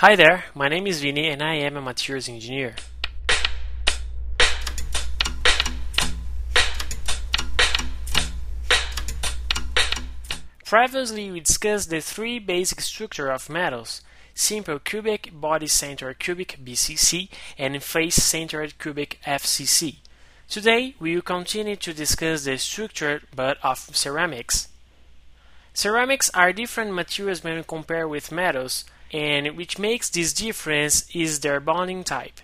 Hi there, my name is Vini and I am a materials engineer. Previously we discussed the three basic structure of metals, simple cubic, body-centered cubic BCC and face-centered cubic FCC. Today we will continue to discuss the structure but of ceramics. Ceramics are different materials when compared with metals, and which makes this difference is their bonding type,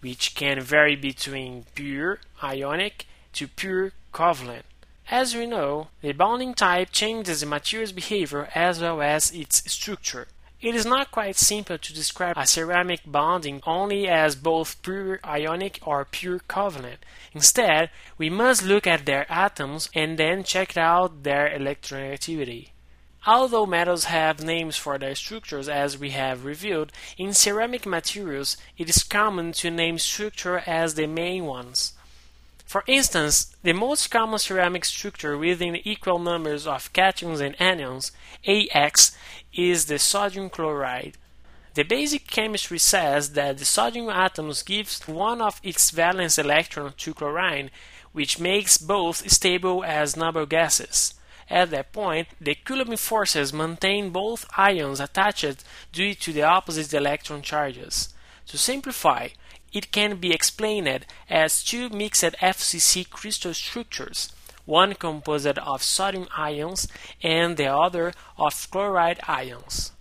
which can vary between pure ionic to pure covalent. As we know, the bonding type changes the material's behavior as well as its structure. It is not quite simple to describe a ceramic bonding only as both pure ionic or pure covalent. Instead, we must look at their atoms and then check out their electronegativity. Although metals have names for their structures as we have reviewed, in ceramic materials it is common to name structure as the main ones. For instance, the most common ceramic structure within equal numbers of cations and anions, AX, is the sodium chloride. The basic chemistry says that the sodium atom gives one of its valence electrons to chlorine, which makes both stable as noble gases. At that point, the Coulomb forces maintain both ions attached due to the opposite electron charges. To simplify, it can be explained as two mixed FCC crystal structures, one composed of sodium ions and the other of chloride ions.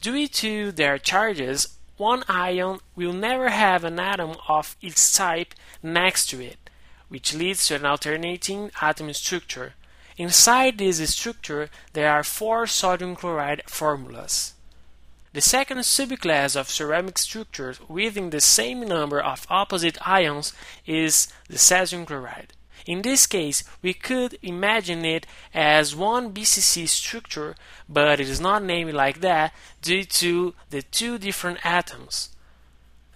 Due to their charges, one ion will never have an atom of its type next to it, which leads to an alternating atom structure. Inside this structure, there are four sodium chloride formulas. The second subclass of ceramic structures within the same number of opposite ions is the cesium chloride. In this case, we could imagine it as one BCC structure, but it is not named like that due to the two different atoms.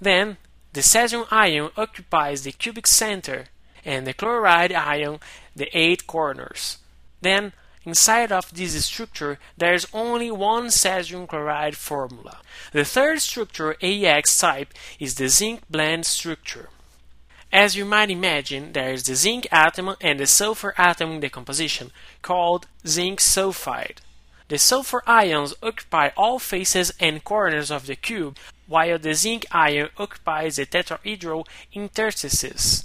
Then, the cesium ion occupies the cubic center, and the chloride ion the eight corners. Then, Inside of this structure, there is only one cesium chloride formula. The third structure, AX type, is the zinc blende structure. As you might imagine, there is the zinc atom and the sulfur atom in the composition, called zinc sulfide. The sulfur ions occupy all faces and corners of the cube, while the zinc ion occupies the tetrahedral interstices.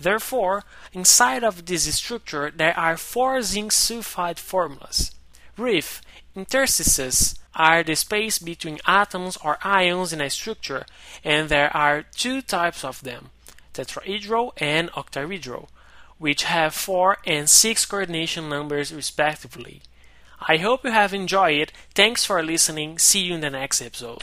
Therefore, inside of this structure there are four zinc sulfide formulas. Reef interstices are the space between atoms or ions in a structure, and there are two types of them, tetrahedral and octahedral, which have 4 and 6 coordination numbers respectively. I hope you have enjoyed it. Thanks for listening. See you in the next episode.